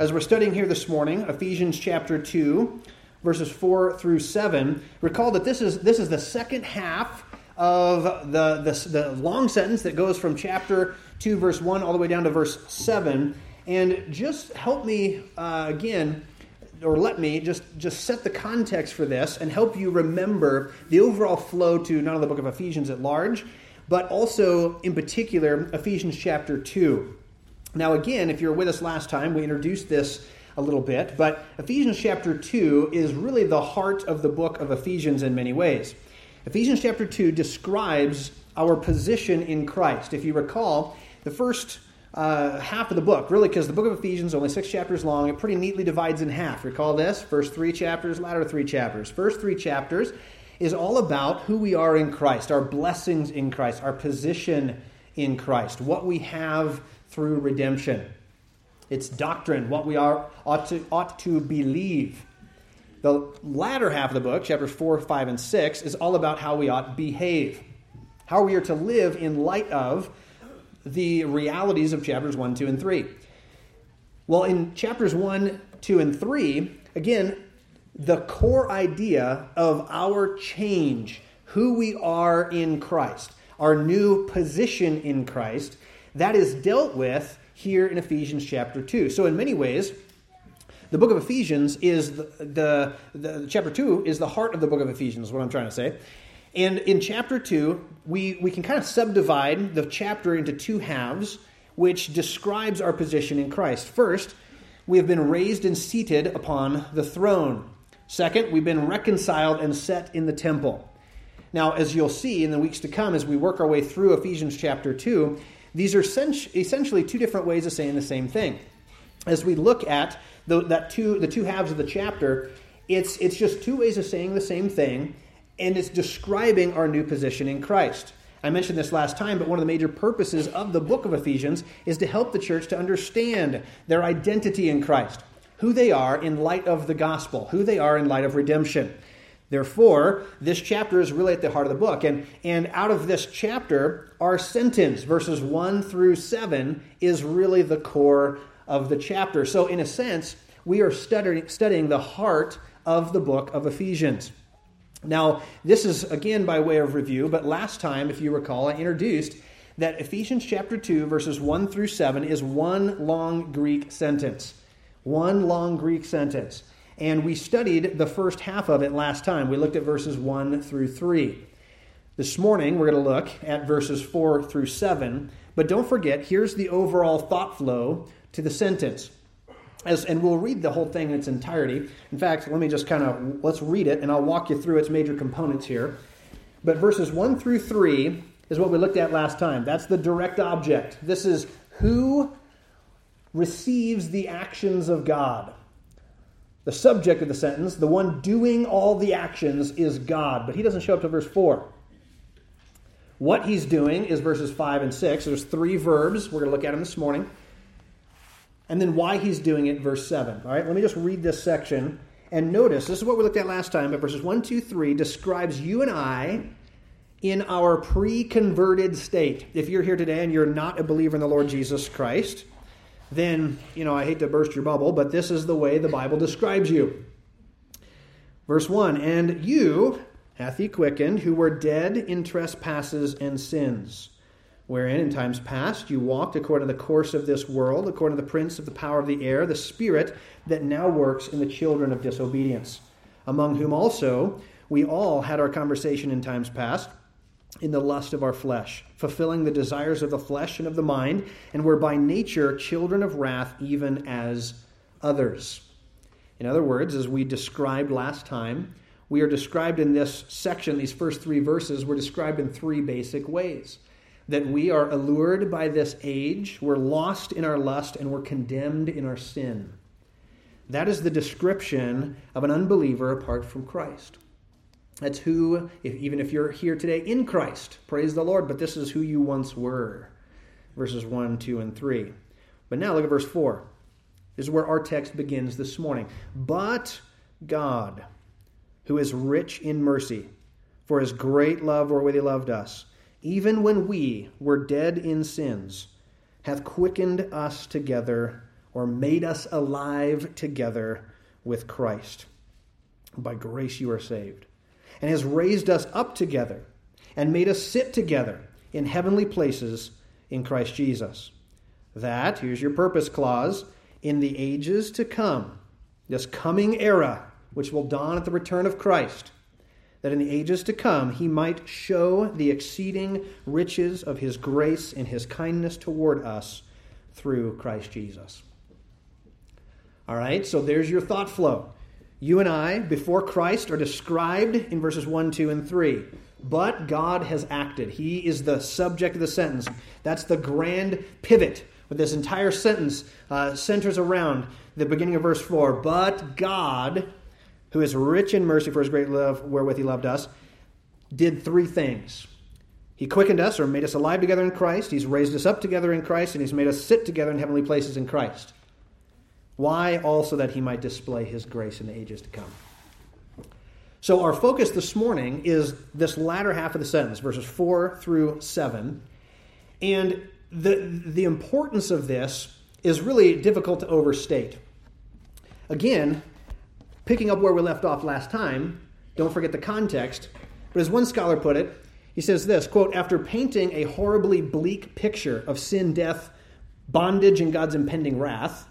As we're studying here this morning, Ephesians chapter 2, verses 4 through 7, recall that this is, this is the second half of the, the, the long sentence that goes from chapter 2, verse 1, all the way down to verse 7. And just help me uh, again, or let me just, just set the context for this and help you remember the overall flow to not only the book of Ephesians at large, but also in particular Ephesians chapter 2. Now, again, if you were with us last time, we introduced this a little bit, but Ephesians chapter 2 is really the heart of the book of Ephesians in many ways. Ephesians chapter 2 describes our position in Christ. If you recall, the first uh, half of the book, really, because the book of Ephesians is only six chapters long, it pretty neatly divides in half. Recall this? First three chapters, latter three chapters. First three chapters is all about who we are in Christ, our blessings in Christ, our position in Christ, what we have through redemption. It's doctrine, what we are ought to, ought to believe. The latter half of the book, chapters 4, 5, and 6, is all about how we ought to behave, how we are to live in light of the realities of chapters 1, 2, and 3. Well, in chapters 1, 2, and 3, again, the core idea of our change, who we are in Christ, our new position in Christ, that is dealt with here in Ephesians chapter 2. So, in many ways, the book of Ephesians is the, the, the, chapter 2 is the heart of the book of Ephesians, is what I'm trying to say. And in chapter 2, we, we can kind of subdivide the chapter into two halves, which describes our position in Christ. First, we have been raised and seated upon the throne. Second, we've been reconciled and set in the temple. Now, as you'll see in the weeks to come, as we work our way through Ephesians chapter 2, these are essentially two different ways of saying the same thing. As we look at the, that two, the two halves of the chapter, it's, it's just two ways of saying the same thing, and it's describing our new position in Christ. I mentioned this last time, but one of the major purposes of the book of Ephesians is to help the church to understand their identity in Christ, who they are in light of the gospel, who they are in light of redemption. Therefore, this chapter is really at the heart of the book. And, and out of this chapter, our sentence, verses 1 through 7, is really the core of the chapter. So, in a sense, we are studying, studying the heart of the book of Ephesians. Now, this is again by way of review, but last time, if you recall, I introduced that Ephesians chapter 2, verses 1 through 7, is one long Greek sentence. One long Greek sentence. And we studied the first half of it last time. We looked at verses 1 through 3. This morning, we're going to look at verses 4 through 7. But don't forget, here's the overall thought flow to the sentence. As, and we'll read the whole thing in its entirety. In fact, let me just kind of let's read it, and I'll walk you through its major components here. But verses 1 through 3 is what we looked at last time. That's the direct object. This is who receives the actions of God. The subject of the sentence, the one doing all the actions, is God, but he doesn't show up to verse 4. What he's doing is verses 5 and 6. There's three verbs. We're going to look at them this morning. And then why he's doing it, verse 7. All right, let me just read this section. And notice, this is what we looked at last time, but verses 1, 2, 3 describes you and I in our pre converted state. If you're here today and you're not a believer in the Lord Jesus Christ, then, you know, I hate to burst your bubble, but this is the way the Bible describes you. Verse 1 And you hath he quickened, who were dead in trespasses and sins, wherein in times past you walked according to the course of this world, according to the prince of the power of the air, the spirit that now works in the children of disobedience, among whom also we all had our conversation in times past in the lust of our flesh, fulfilling the desires of the flesh and of the mind, and were by nature children of wrath, even as others. In other words, as we described last time, we are described in this section, these first three verses, we're described in three basic ways. That we are allured by this age, we're lost in our lust, and we're condemned in our sin. That is the description of an unbeliever apart from Christ. That's who, if, even if you're here today in Christ, praise the Lord, but this is who you once were. Verses 1, 2, and 3. But now look at verse 4. This is where our text begins this morning. But God, who is rich in mercy, for his great love wherewith he loved us, even when we were dead in sins, hath quickened us together or made us alive together with Christ. By grace you are saved. And has raised us up together and made us sit together in heavenly places in Christ Jesus. That, here's your purpose clause, in the ages to come, this coming era, which will dawn at the return of Christ, that in the ages to come he might show the exceeding riches of his grace and his kindness toward us through Christ Jesus. All right, so there's your thought flow. You and I, before Christ, are described in verses 1, 2, and 3. But God has acted. He is the subject of the sentence. That's the grand pivot. But this entire sentence uh, centers around the beginning of verse 4. But God, who is rich in mercy for his great love wherewith he loved us, did three things. He quickened us or made us alive together in Christ. He's raised us up together in Christ, and he's made us sit together in heavenly places in Christ. Why? Also that he might display his grace in the ages to come. So, our focus this morning is this latter half of the sentence, verses 4 through 7. And the, the importance of this is really difficult to overstate. Again, picking up where we left off last time, don't forget the context. But as one scholar put it, he says this quote, after painting a horribly bleak picture of sin, death, bondage, and God's impending wrath,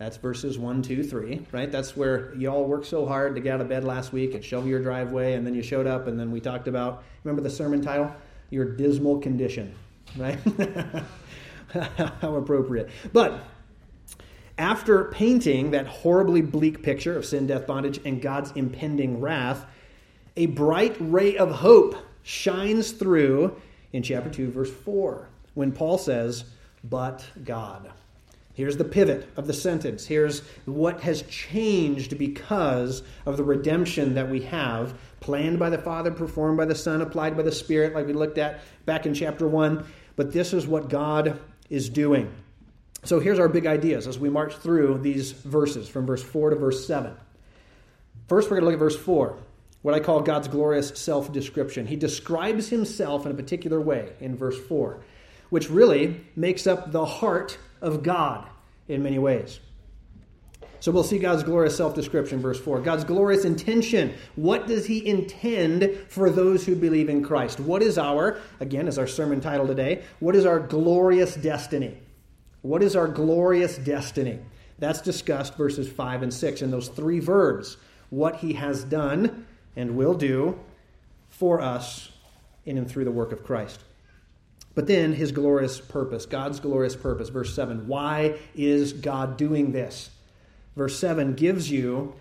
that's verses 1, 2, 3, right? That's where you all worked so hard to get out of bed last week and shovel your driveway, and then you showed up, and then we talked about, remember the sermon title? Your dismal condition, right? How appropriate. But after painting that horribly bleak picture of sin, death, bondage, and God's impending wrath, a bright ray of hope shines through in chapter 2, verse 4, when Paul says, But God. Here's the pivot of the sentence. Here's what has changed because of the redemption that we have planned by the Father, performed by the Son, applied by the Spirit, like we looked at back in chapter 1. But this is what God is doing. So here's our big ideas as we march through these verses from verse 4 to verse 7. First, we're going to look at verse 4, what I call God's glorious self description. He describes himself in a particular way in verse 4, which really makes up the heart of God in many ways. So we'll see God's glorious self description, verse 4. God's glorious intention. What does He intend for those who believe in Christ? What is our, again, as our sermon title today, what is our glorious destiny? What is our glorious destiny? That's discussed verses 5 and 6 in those three verbs. What He has done and will do for us in and through the work of Christ. But then his glorious purpose, God's glorious purpose. Verse 7 Why is God doing this? Verse 7 gives you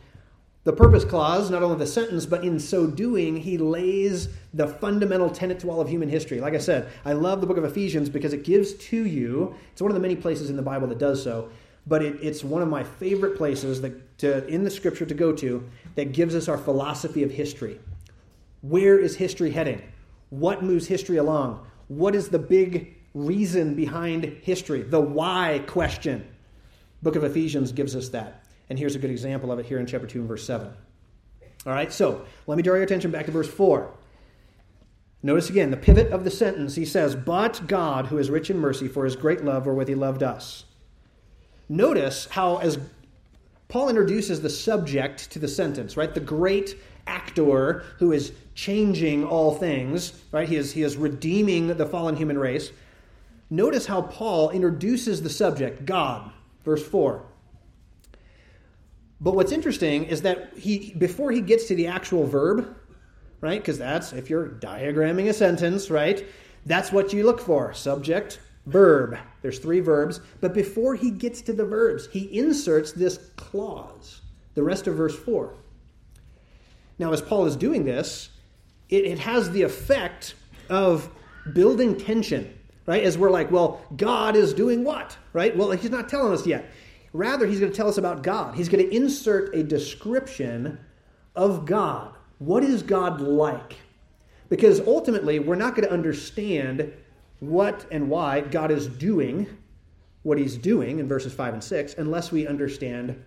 the purpose clause, not only the sentence, but in so doing, he lays the fundamental tenet to all of human history. Like I said, I love the book of Ephesians because it gives to you, it's one of the many places in the Bible that does so, but it, it's one of my favorite places that to, in the scripture to go to that gives us our philosophy of history. Where is history heading? What moves history along? What is the big reason behind history? The why question. Book of Ephesians gives us that. And here's a good example of it here in chapter 2 and verse 7. All right, so let me draw your attention back to verse 4. Notice again the pivot of the sentence. He says, But God, who is rich in mercy for his great love wherewith he loved us. Notice how, as Paul introduces the subject to the sentence, right? The great actor who is changing all things, right? He is, he is redeeming the fallen human race. Notice how Paul introduces the subject, God, verse 4. But what's interesting is that he before he gets to the actual verb, right? Because that's if you're diagramming a sentence, right? That's what you look for. Subject, verb. There's three verbs, but before he gets to the verbs, he inserts this clause. The rest of verse 4. Now, as Paul is doing this, it, it has the effect of building tension, right? As we're like, well, God is doing what, right? Well, he's not telling us yet. Rather, he's going to tell us about God. He's going to insert a description of God. What is God like? Because ultimately, we're not going to understand what and why God is doing what he's doing in verses 5 and 6 unless we understand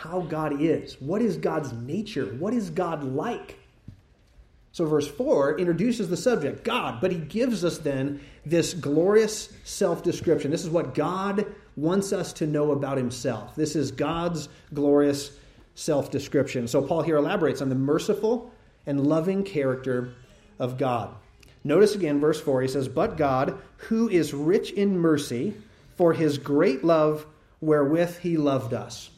how God is. What is God's nature? What is God like? So, verse 4 introduces the subject, God, but he gives us then this glorious self description. This is what God wants us to know about himself. This is God's glorious self description. So Paul here elaborates on the merciful and loving character of God. Notice again, verse 4, he says, But God, who is rich in mercy, for his great love wherewith he loved us.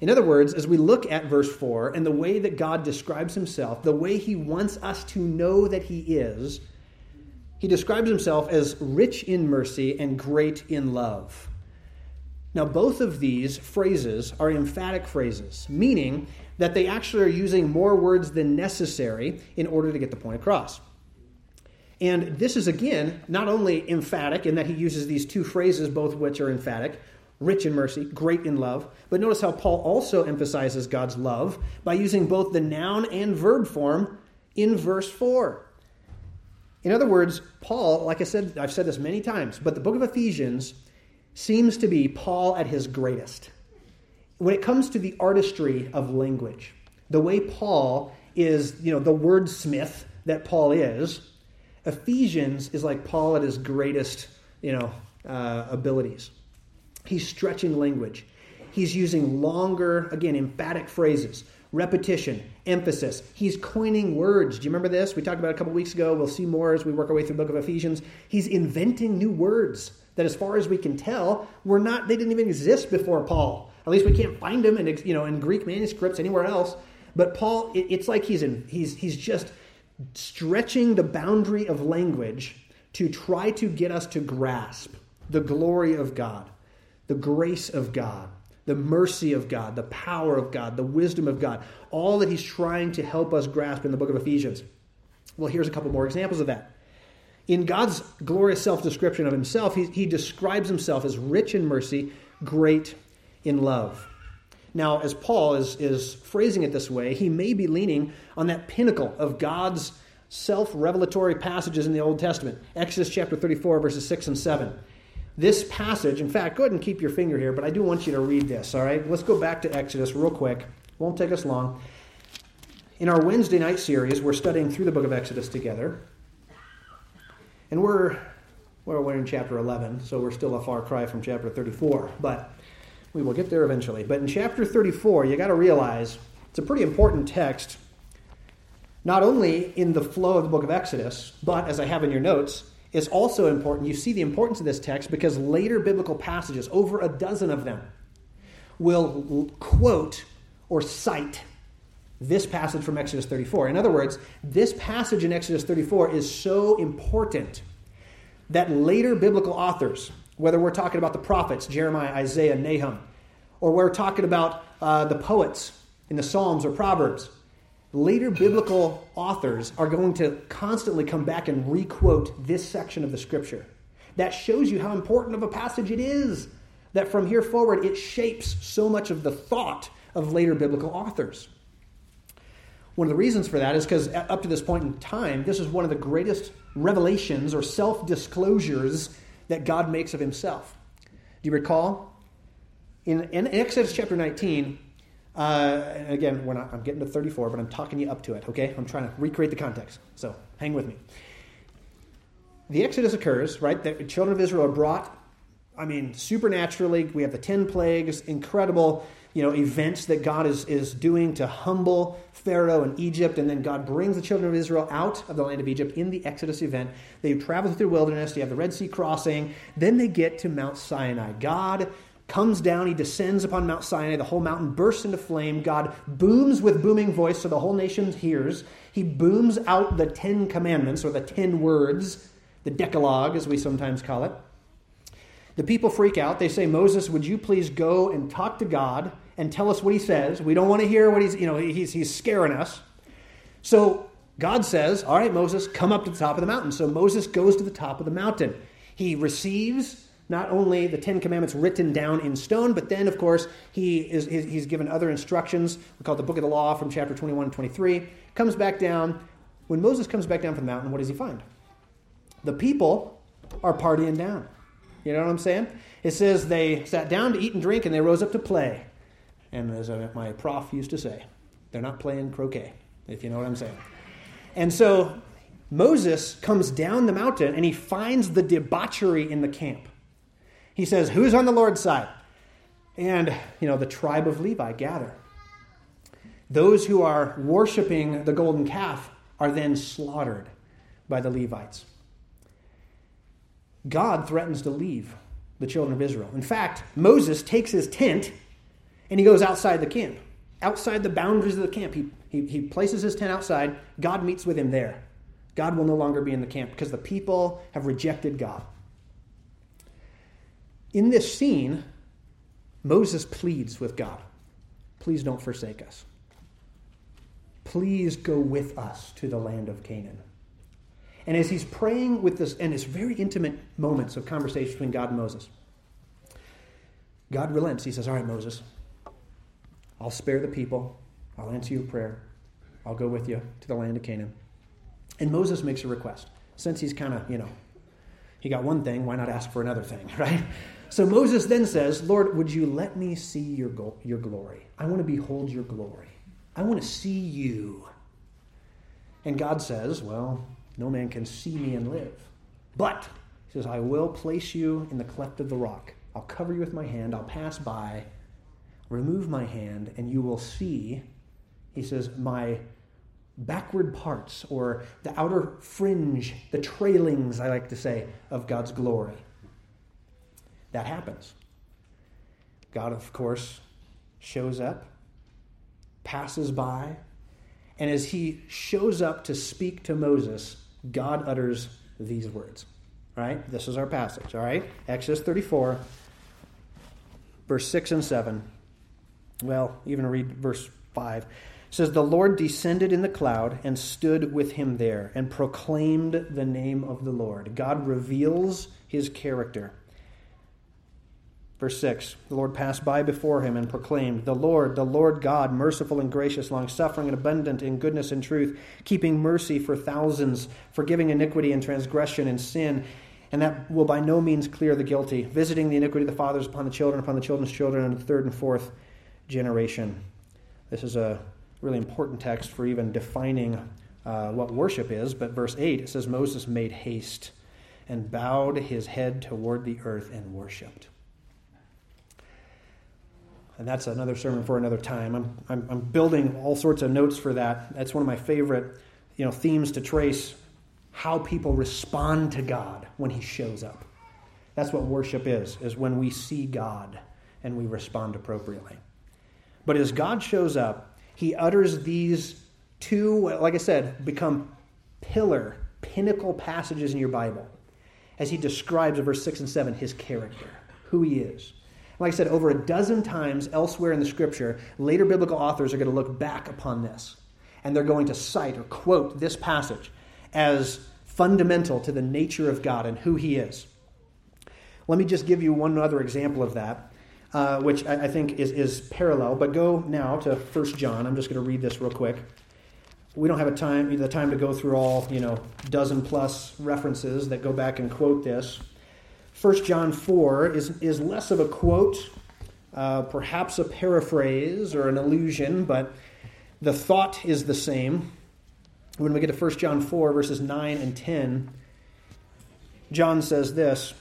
In other words, as we look at verse 4 and the way that God describes himself, the way he wants us to know that he is, he describes himself as rich in mercy and great in love. Now, both of these phrases are emphatic phrases, meaning that they actually are using more words than necessary in order to get the point across. And this is, again, not only emphatic in that he uses these two phrases, both of which are emphatic rich in mercy, great in love, but notice how Paul also emphasizes God's love by using both the noun and verb form in verse 4. In other words, Paul, like I said, I've said this many times, but the book of Ephesians seems to be Paul at his greatest. When it comes to the artistry of language, the way Paul is, you know, the wordsmith that Paul is, Ephesians is like Paul at his greatest, you know, uh, abilities. He's stretching language. He's using longer, again, emphatic phrases, repetition, emphasis. He's coining words. Do you remember this? We talked about a couple weeks ago. We'll see more as we work our way through the book of Ephesians. He's inventing new words that, as far as we can tell, were not, they didn't even exist before Paul. At least we can't find them in, you know, in Greek manuscripts anywhere else. But Paul, it, it's like he's, in, he's, he's just stretching the boundary of language to try to get us to grasp the glory of God, the grace of God, the mercy of God, the power of God, the wisdom of God, all that he's trying to help us grasp in the book of Ephesians. Well, here's a couple more examples of that. In God's glorious self description of himself, he, he describes himself as rich in mercy, great in love. Now, as Paul is, is phrasing it this way, he may be leaning on that pinnacle of God's self revelatory passages in the Old Testament Exodus chapter 34, verses 6 and 7. This passage, in fact, go ahead and keep your finger here, but I do want you to read this, all right? Let's go back to Exodus real quick. Won't take us long. In our Wednesday night series, we're studying through the book of Exodus together. And we're, well, we're in chapter 11, so we're still a far cry from chapter 34, but we will get there eventually. But in chapter 34, you got to realize it's a pretty important text, not only in the flow of the book of Exodus, but as I have in your notes, is also important. You see the importance of this text because later biblical passages, over a dozen of them, will quote or cite this passage from Exodus 34. In other words, this passage in Exodus 34 is so important that later biblical authors, whether we're talking about the prophets, Jeremiah, Isaiah, Nahum, or we're talking about uh, the poets in the Psalms or Proverbs, later biblical authors are going to constantly come back and requote this section of the scripture. That shows you how important of a passage it is. That from here forward, it shapes so much of the thought of later biblical authors. One of the reasons for that is because up to this point in time, this is one of the greatest revelations or self disclosures that God makes of himself. Do you recall? In, in Exodus chapter 19, uh, and again, not, I'm getting to 34, but I'm talking you up to it, okay? I'm trying to recreate the context. So hang with me. The Exodus occurs, right? The children of Israel are brought, I mean, supernaturally. We have the 10 plagues, incredible you know, events that God is, is doing to humble Pharaoh and Egypt. And then God brings the children of Israel out of the land of Egypt in the Exodus event. They travel through the wilderness. You have the Red Sea crossing. Then they get to Mount Sinai. God comes down, he descends upon Mount Sinai. The whole mountain bursts into flame. God booms with booming voice so the whole nation hears. He booms out the Ten Commandments, or the Ten Words, the Decalogue, as we sometimes call it. The people freak out. They say, Moses, would you please go and talk to God and tell us what he says? We don't want to hear what he's, you know, he's, he's scaring us. So God says, All right, Moses, come up to the top of the mountain. So Moses goes to the top of the mountain. He receives not only the Ten Commandments written down in stone, but then, of course, he is, he's given other instructions. We call it the Book of the Law from chapter 21 and 23. Comes back down. When Moses comes back down from the mountain, what does he find? The people are partying down. You know what I'm saying? It says they sat down to eat and drink and they rose up to play. And as my prof used to say, they're not playing croquet, if you know what I'm saying. And so Moses comes down the mountain and he finds the debauchery in the camp. He says, Who's on the Lord's side? And, you know, the tribe of Levi gather. Those who are worshiping the golden calf are then slaughtered by the Levites. God threatens to leave the children of Israel. In fact, Moses takes his tent and he goes outside the camp, outside the boundaries of the camp. He, he, he places his tent outside. God meets with him there. God will no longer be in the camp because the people have rejected God. In this scene, Moses pleads with God Please don't forsake us. Please go with us to the land of Canaan. And as he's praying with this, and it's very intimate moments of conversation between God and Moses, God relents. He says, All right, Moses, I'll spare the people. I'll answer your prayer. I'll go with you to the land of Canaan. And Moses makes a request. Since he's kind of, you know, he got one thing, why not ask for another thing, right? So Moses then says, Lord, would you let me see your, go- your glory? I want to behold your glory. I want to see you. And God says, Well, no man can see me and live. But, he says, I will place you in the cleft of the rock. I'll cover you with my hand. I'll pass by, remove my hand, and you will see, he says, my backward parts or the outer fringe, the trailings, I like to say, of God's glory. That happens. God, of course, shows up, passes by, and as he shows up to speak to Moses, God utters these words. Right? This is our passage, all right? Exodus 34, verse 6 and 7. Well, even read verse 5 says the lord descended in the cloud and stood with him there and proclaimed the name of the lord god reveals his character verse 6 the lord passed by before him and proclaimed the lord the lord god merciful and gracious long suffering and abundant in goodness and truth keeping mercy for thousands forgiving iniquity and transgression and sin and that will by no means clear the guilty visiting the iniquity of the fathers upon the children upon the children's children and the third and fourth generation this is a really important text for even defining uh, what worship is. But verse 8, it says, Moses made haste and bowed his head toward the earth and worshiped. And that's another sermon for another time. I'm, I'm, I'm building all sorts of notes for that. That's one of my favorite you know, themes to trace how people respond to God when he shows up. That's what worship is, is when we see God and we respond appropriately. But as God shows up, he utters these two, like I said, become pillar, pinnacle passages in your Bible as he describes in verse 6 and 7 his character, who he is. Like I said, over a dozen times elsewhere in the scripture, later biblical authors are going to look back upon this and they're going to cite or quote this passage as fundamental to the nature of God and who he is. Let me just give you one other example of that uh, which I, I, think is, is parallel. But go now to 1 John. I'm just going to read this real quick. We don't have a time, the time to go through all, you know, dozen plus references that go back and quote this. 1 John 4 is, is less of a quote, uh, perhaps a paraphrase or an allusion, but the thought is the same. When we get to 1 John 4, verses 9 and 10, John says this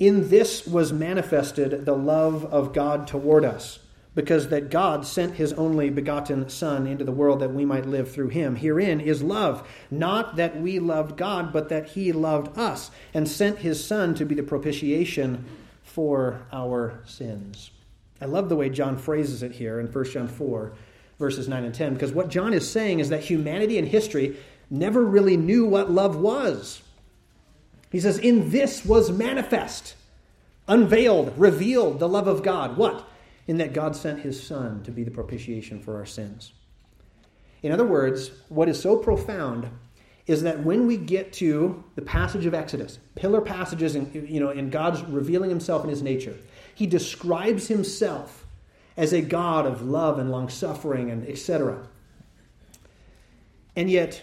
in this was manifested the love of God toward us, because that God sent his only begotten Son into the world that we might live through him. Herein is love, not that we loved God, but that he loved us and sent his Son to be the propitiation for our sins. I love the way John phrases it here in 1 John 4, verses 9 and 10, because what John is saying is that humanity and history never really knew what love was. He says, In this was manifest, unveiled, revealed the love of God. What? In that God sent his Son to be the propitiation for our sins. In other words, what is so profound is that when we get to the passage of Exodus, pillar passages in, you know, in God's revealing himself in his nature, he describes himself as a God of love and long suffering and etc. And yet,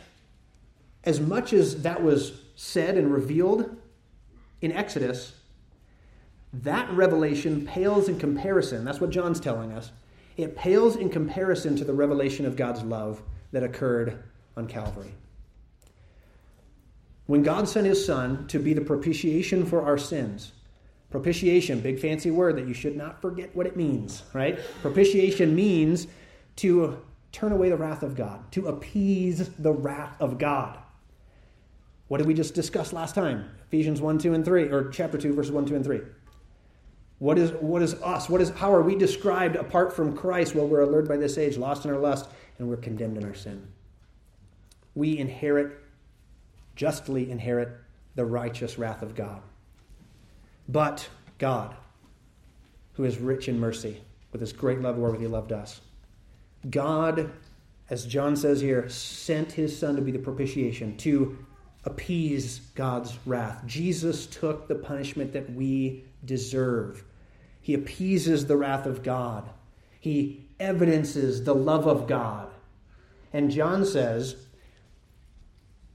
as much as that was said and revealed in Exodus, that revelation pales in comparison. That's what John's telling us. It pales in comparison to the revelation of God's love that occurred on Calvary. When God sent his Son to be the propitiation for our sins, Propitiation, big fancy word that you should not forget what it means, right? Propitiation means to turn away the wrath of God, to appease the wrath of God. What did we just discuss last time? Ephesians 1, 2, and 3, or chapter 2, verses 1, 2, and 3. What is, what is us? What is, how are we described apart from Christ? Well, we're allured by this age, lost in our lust, and we're condemned in our sin. We inherit, justly inherit, the righteous wrath of God. But God, who is rich in mercy, with his great love wherewith he loved us. God, as John says here, sent his son to be the propitiation, to appease God's wrath. Jesus took the punishment that we deserve. He appeases the wrath of God. He evidences the love of God. And John says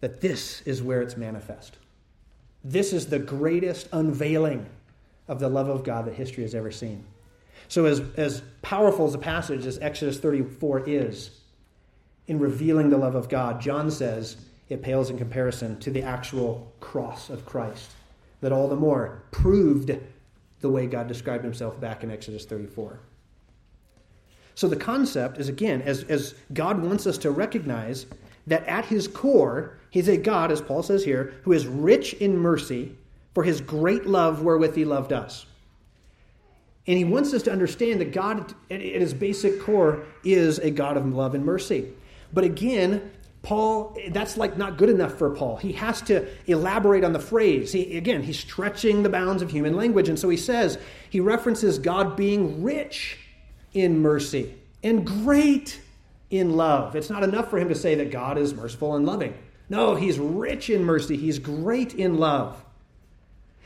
that this is where it's manifest. This is the greatest unveiling of the love of God that history has ever seen. So, as, as powerful as a passage as Exodus 34 is in revealing the love of God, John says it pales in comparison to the actual cross of Christ, that all the more proved the way God described himself back in Exodus 34. So, the concept is again, as, as God wants us to recognize that at his core, he's a God, as Paul says here, who is rich in mercy for his great love wherewith he loved us. And he wants us to understand that God, at his basic core, is a God of love and mercy. But again, Paul, that's like not good enough for Paul. He has to elaborate on the phrase. He, again, he's stretching the bounds of human language. And so he says, he references God being rich in mercy and great in love. It's not enough for him to say that God is merciful and loving. No, he's rich in mercy, he's great in love.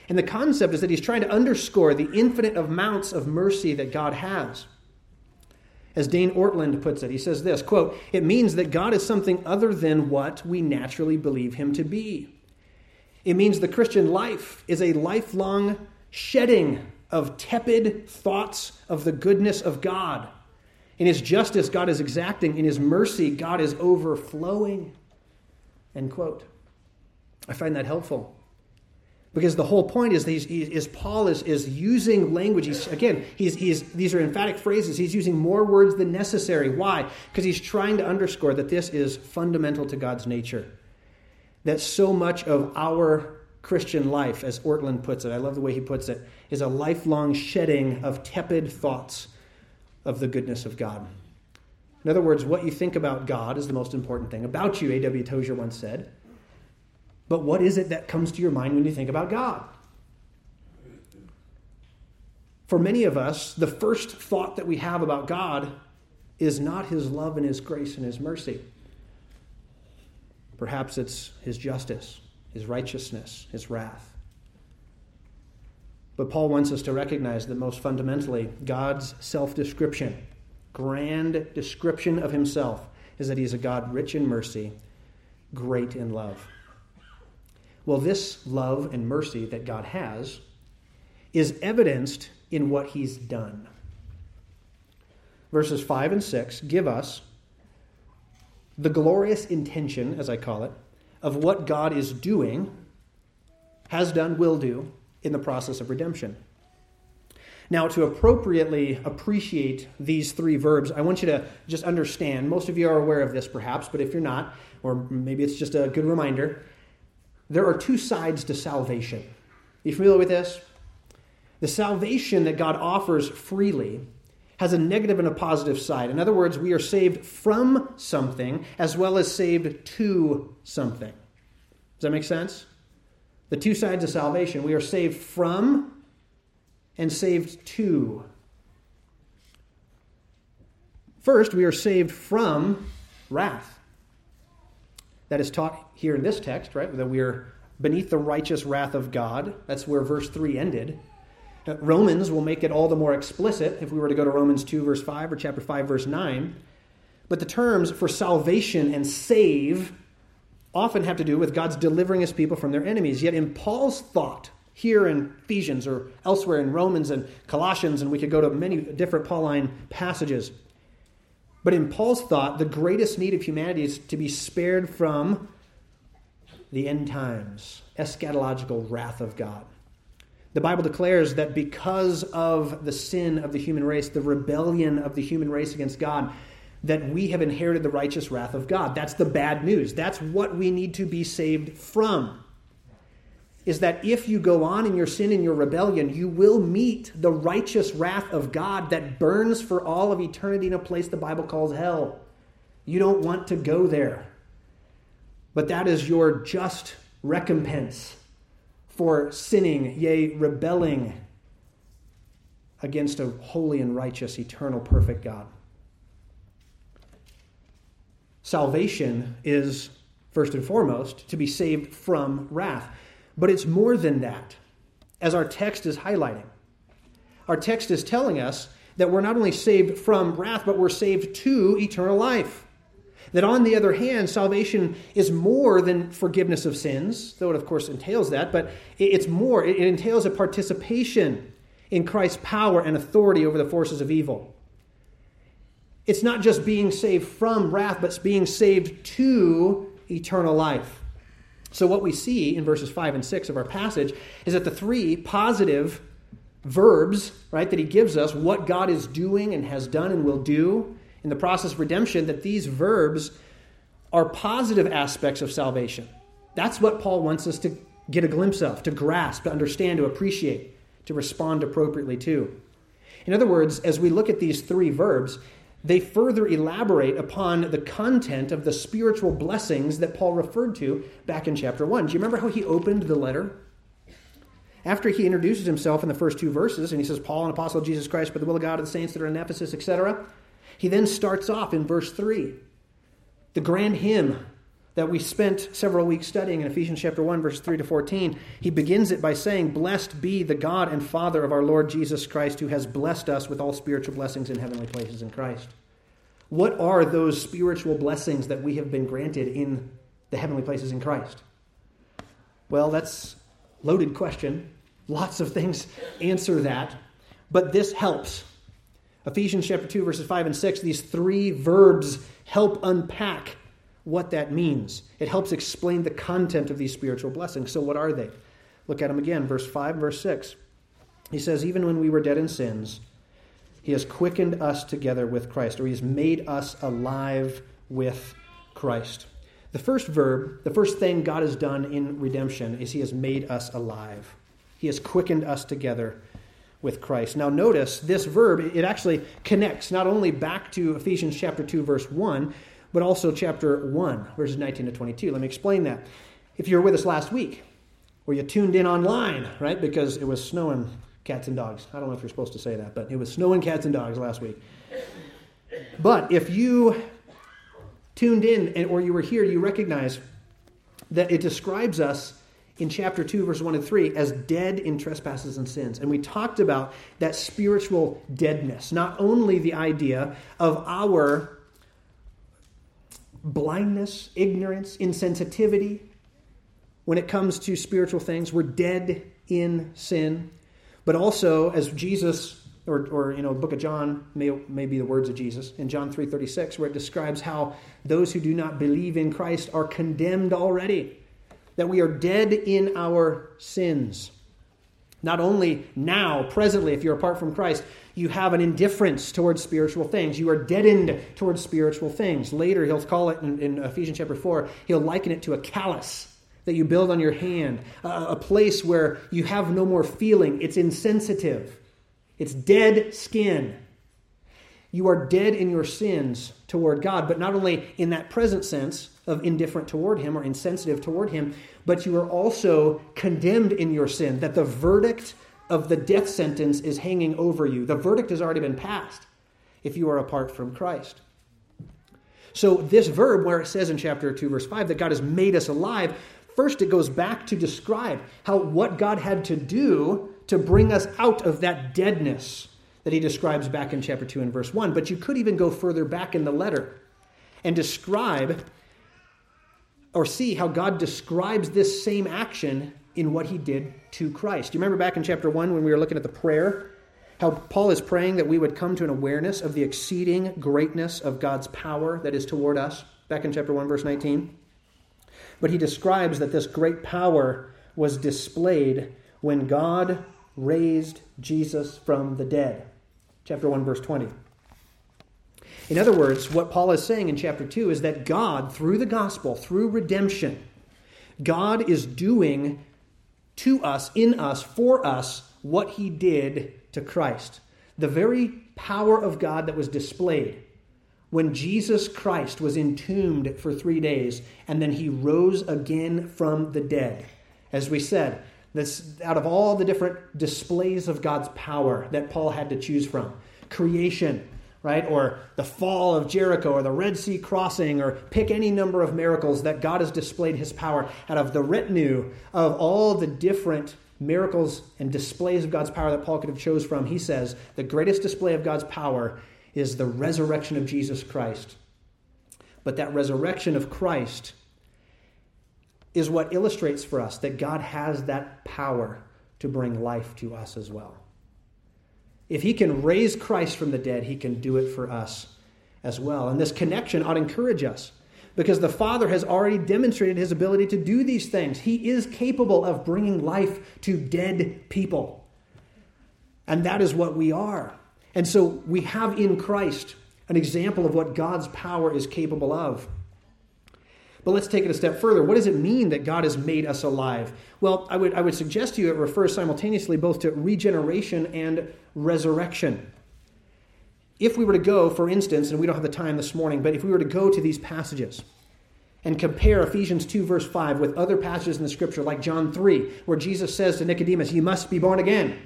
And the concept is that he's trying to underscore the infinite amounts of mercy that God has. As Dane Ortlund puts it, he says this quote, It means that God is something other than what we naturally believe him to be. It means the Christian life is a lifelong shedding of tepid thoughts of the goodness of God. In his justice, God is exacting. In his mercy, God is overflowing. End quote. I find that helpful. Because the whole point is, he's, Paul is, is using language. He's, again, he's, he's, these are emphatic phrases. He's using more words than necessary. Why? Because he's trying to underscore that this is fundamental to God's nature. That so much of our Christian life, as Ortlund puts it, I love the way he puts it, is a lifelong shedding of tepid thoughts of the goodness of God. In other words, what you think about God is the most important thing about you, A.W. Tozer once said. But what is it that comes to your mind when you think about God? For many of us, the first thought that we have about God is not His love and His grace and His mercy. Perhaps it's His justice, His righteousness, His wrath. But Paul wants us to recognize that most fundamentally, God's self description, grand description of Himself, is that He is a God rich in mercy, great in love. Well, this love and mercy that God has is evidenced in what he's done. Verses 5 and 6 give us the glorious intention, as I call it, of what God is doing, has done, will do in the process of redemption. Now, to appropriately appreciate these three verbs, I want you to just understand. Most of you are aware of this, perhaps, but if you're not, or maybe it's just a good reminder, there are two sides to salvation. Are you familiar with this? The salvation that God offers freely has a negative and a positive side. In other words, we are saved from something as well as saved to something. Does that make sense? The two sides of salvation we are saved from and saved to. First, we are saved from wrath that is taught here in this text, right? That we're beneath the righteous wrath of God. That's where verse 3 ended. Romans will make it all the more explicit if we were to go to Romans 2, verse 5, or chapter 5, verse 9. But the terms for salvation and save often have to do with God's delivering his people from their enemies. Yet in Paul's thought, here in Ephesians or elsewhere in Romans and Colossians, and we could go to many different Pauline passages, but in Paul's thought, the greatest need of humanity is to be spared from the end times, eschatological wrath of God. The Bible declares that because of the sin of the human race, the rebellion of the human race against God, that we have inherited the righteous wrath of God. That's the bad news. That's what we need to be saved from. Is that if you go on in your sin and your rebellion, you will meet the righteous wrath of God that burns for all of eternity in a place the Bible calls hell. You don't want to go there. But that is your just recompense for sinning, yea, rebelling against a holy and righteous, eternal, perfect God. Salvation is, first and foremost, to be saved from wrath. But it's more than that, as our text is highlighting. Our text is telling us that we're not only saved from wrath, but we're saved to eternal life. That on the other hand, salvation is more than forgiveness of sins, though it of course entails that, but it's more. It entails a participation in Christ's power and authority over the forces of evil. It's not just being saved from wrath, but it's being saved to eternal life. So, what we see in verses 5 and 6 of our passage is that the three positive verbs, right, that he gives us, what God is doing and has done and will do in the process of redemption, that these verbs are positive aspects of salvation. That's what Paul wants us to get a glimpse of, to grasp, to understand, to appreciate, to respond appropriately to. In other words, as we look at these three verbs, they further elaborate upon the content of the spiritual blessings that Paul referred to back in chapter 1. Do you remember how he opened the letter? After he introduces himself in the first two verses, and he says, Paul, an apostle of Jesus Christ, by the will of God and the saints that are in Ephesus, etc., he then starts off in verse 3. The grand hymn that we spent several weeks studying in Ephesians chapter 1, verses 3 to 14, he begins it by saying, Blessed be the God and Father of our Lord Jesus Christ, who has blessed us with all spiritual blessings in heavenly places in Christ. What are those spiritual blessings that we have been granted in the heavenly places in Christ? Well, that's loaded question. Lots of things answer that, but this helps. Ephesians chapter 2 verses 5 and 6, these three verbs help unpack what that means. It helps explain the content of these spiritual blessings. So, what are they? Look at them again, verse 5 verse 6. He says, Even when we were dead in sins, he has quickened us together with Christ, or he has made us alive with Christ. The first verb, the first thing God has done in redemption is he has made us alive. He has quickened us together with Christ. Now, notice this verb, it actually connects not only back to Ephesians chapter 2, verse 1, but also chapter 1, verses 19 to 22. Let me explain that. If you were with us last week, or you tuned in online, right, because it was snowing cats and dogs. I don't know if you're supposed to say that, but it was snowing cats and dogs last week. But if you tuned in and, or you were here, you recognize that it describes us in chapter 2, verse 1 and 3, as dead in trespasses and sins. And we talked about that spiritual deadness, not only the idea of our blindness, ignorance, insensitivity when it comes to spiritual things. We're dead in sin. But also, as Jesus, or, or you know, the book of John may, may be the words of Jesus, in John 3.36, where it describes how those who do not believe in Christ are condemned already. That we are dead in our sins. Not only now, presently, if you're apart from Christ, you have an indifference towards spiritual things. You are deadened towards spiritual things. Later, he'll call it in, in Ephesians chapter 4, he'll liken it to a callus that you build on your hand, a, a place where you have no more feeling. It's insensitive, it's dead skin. You are dead in your sins toward God, but not only in that present sense of indifferent toward Him or insensitive toward Him, but you are also condemned in your sin, that the verdict of the death sentence is hanging over you. The verdict has already been passed if you are apart from Christ. So, this verb, where it says in chapter 2, verse 5, that God has made us alive, first it goes back to describe how what God had to do to bring us out of that deadness that he describes back in chapter 2 and verse 1. But you could even go further back in the letter and describe or see how God describes this same action in what he did to Christ. You remember back in chapter 1 when we were looking at the prayer? How Paul is praying that we would come to an awareness of the exceeding greatness of God's power that is toward us, back in chapter 1, verse 19. But he describes that this great power was displayed when God raised Jesus from the dead. Chapter 1, verse 20. In other words, what Paul is saying in chapter 2 is that God, through the gospel, through redemption, God is doing to us, in us, for us, what he did to Christ. The very power of God that was displayed when Jesus Christ was entombed for three days and then he rose again from the dead. As we said, this, out of all the different displays of God's power that Paul had to choose from creation, right? Or the fall of Jericho or the Red Sea crossing, or pick any number of miracles that God has displayed his power out of the retinue of all the different miracles and displays of God's power that Paul could have chose from. He says the greatest display of God's power is the resurrection of Jesus Christ. But that resurrection of Christ is what illustrates for us that God has that power to bring life to us as well. If he can raise Christ from the dead, he can do it for us as well. And this connection ought to encourage us because the Father has already demonstrated his ability to do these things. He is capable of bringing life to dead people. And that is what we are. And so we have in Christ an example of what God's power is capable of. But let's take it a step further. What does it mean that God has made us alive? Well, I would, I would suggest to you it refers simultaneously both to regeneration and resurrection. If we were to go, for instance, and we don't have the time this morning, but if we were to go to these passages and compare Ephesians 2, verse 5, with other passages in the scripture, like John 3, where Jesus says to Nicodemus, You must be born again.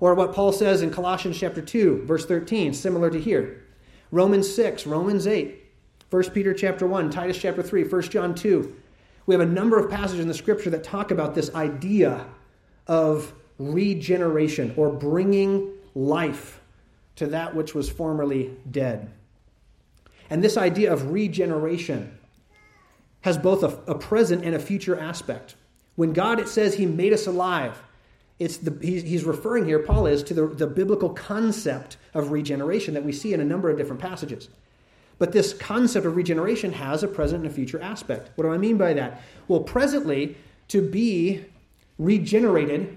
Or what Paul says in Colossians chapter 2, verse 13, similar to here. Romans 6, Romans 8, 1 Peter chapter 1, Titus chapter 3, 1 John 2. We have a number of passages in the scripture that talk about this idea of regeneration or bringing life to that which was formerly dead. And this idea of regeneration has both a, a present and a future aspect. When God, it says, He made us alive, it's the, he's, he's referring here, Paul is, to the, the biblical concept of regeneration that we see in a number of different passages. But this concept of regeneration has a present and a future aspect. What do I mean by that? Well, presently, to be regenerated,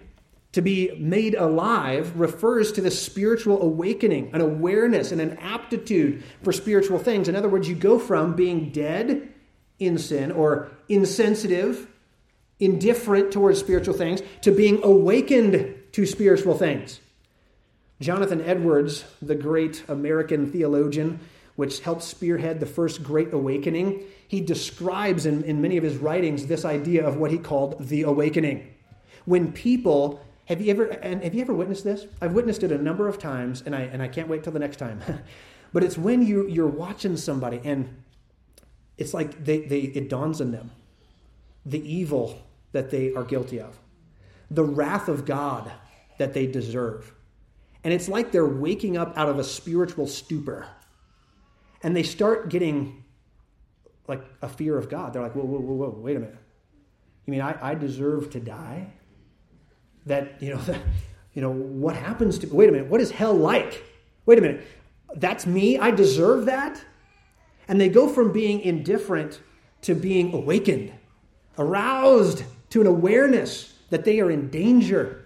to be made alive, refers to the spiritual awakening, an awareness, and an aptitude for spiritual things. In other words, you go from being dead in sin or insensitive, indifferent towards spiritual things, to being awakened to spiritual things. Jonathan Edwards, the great American theologian, which helped spearhead the first Great Awakening, he describes in, in many of his writings this idea of what he called the awakening. When people have you ever and have you ever witnessed this? I've witnessed it a number of times, and I and I can't wait till the next time. but it's when you you're watching somebody and it's like they, they it dawns on them the evil that they are guilty of, the wrath of God that they deserve. And it's like they're waking up out of a spiritual stupor and they start getting like a fear of God. They're like, whoa, whoa, whoa, whoa, wait a minute. You mean I, I deserve to die? That, you know, that, you know, what happens to, wait a minute, what is hell like? Wait a minute, that's me? I deserve that? And they go from being indifferent to being awakened, aroused to an awareness that they are in danger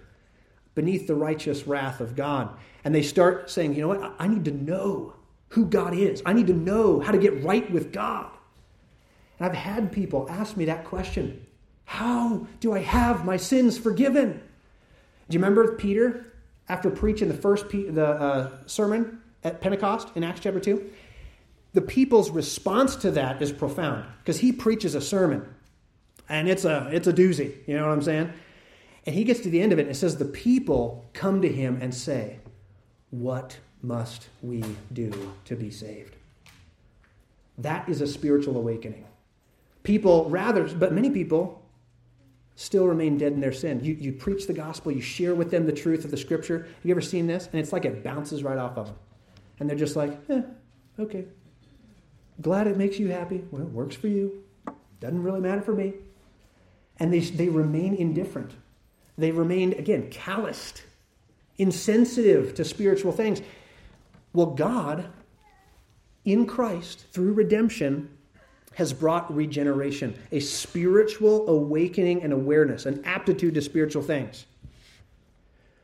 beneath the righteous wrath of God. And they start saying, you know what, I need to know who God is. I need to know how to get right with God. And I've had people ask me that question How do I have my sins forgiven? Do you remember Peter after preaching the first the uh, sermon at Pentecost in Acts chapter 2? The people's response to that is profound because he preaches a sermon and it's a it's a doozy, you know what I'm saying? And he gets to the end of it and it says the people come to him and say, "What must we do to be saved? That is a spiritual awakening. People, rather, but many people still remain dead in their sin. You, you preach the gospel, you share with them the truth of the scripture. Have you ever seen this? And it's like it bounces right off of them. And they're just like, eh, okay. Glad it makes you happy. Well, it works for you. Doesn't really matter for me. And they, they remain indifferent. They remain, again, calloused, insensitive to spiritual things. Well, God, in Christ, through redemption, has brought regeneration, a spiritual awakening and awareness, an aptitude to spiritual things.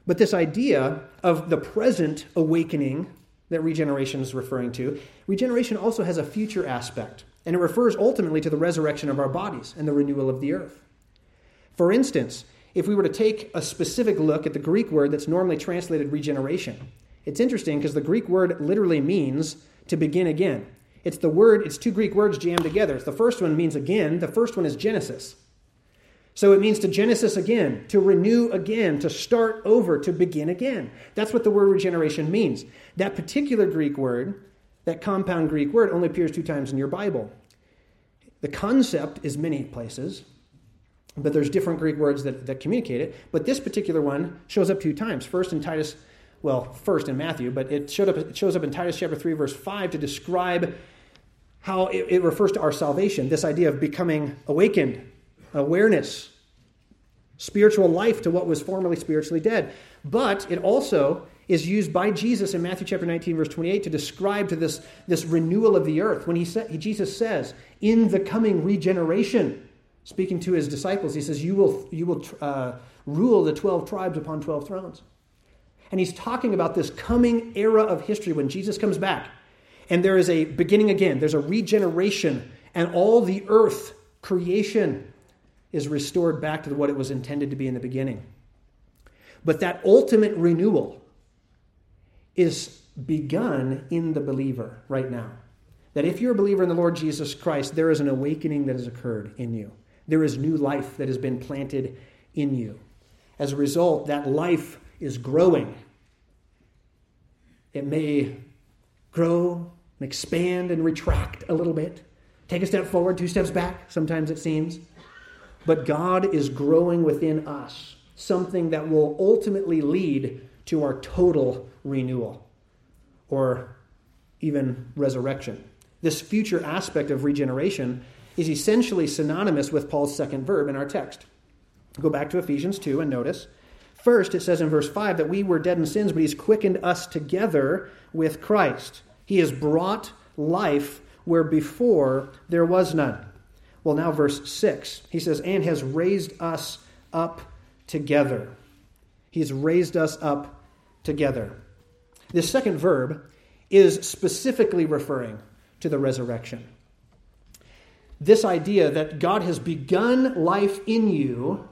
But this idea of the present awakening that regeneration is referring to, regeneration also has a future aspect, and it refers ultimately to the resurrection of our bodies and the renewal of the earth. For instance, if we were to take a specific look at the Greek word that's normally translated regeneration, it's interesting because the Greek word literally means to begin again. It's the word, it's two Greek words jammed together. The first one means again, the first one is Genesis. So it means to Genesis again, to renew again, to start over, to begin again. That's what the word regeneration means. That particular Greek word, that compound Greek word, only appears two times in your Bible. The concept is many places, but there's different Greek words that, that communicate it. But this particular one shows up two times. First in Titus, well, first in Matthew, but it, up, it shows up in Titus chapter 3, verse 5 to describe how it, it refers to our salvation, this idea of becoming awakened, awareness, spiritual life to what was formerly spiritually dead. But it also is used by Jesus in Matthew chapter 19, verse 28, to describe to this, this renewal of the earth. When he sa- Jesus says, in the coming regeneration, speaking to his disciples, he says, You will, you will uh, rule the 12 tribes upon 12 thrones. And he's talking about this coming era of history when Jesus comes back. And there is a beginning again, there's a regeneration, and all the earth, creation, is restored back to what it was intended to be in the beginning. But that ultimate renewal is begun in the believer right now. That if you're a believer in the Lord Jesus Christ, there is an awakening that has occurred in you. There is new life that has been planted in you. As a result, that life is growing. It may grow and expand and retract a little bit, take a step forward, two steps back, sometimes it seems. But God is growing within us something that will ultimately lead to our total renewal or even resurrection. This future aspect of regeneration is essentially synonymous with Paul's second verb in our text. Go back to Ephesians 2 and notice. First, it says in verse 5 that we were dead in sins, but he's quickened us together with Christ. He has brought life where before there was none. Well, now, verse 6, he says, and has raised us up together. He's raised us up together. This second verb is specifically referring to the resurrection. This idea that God has begun life in you,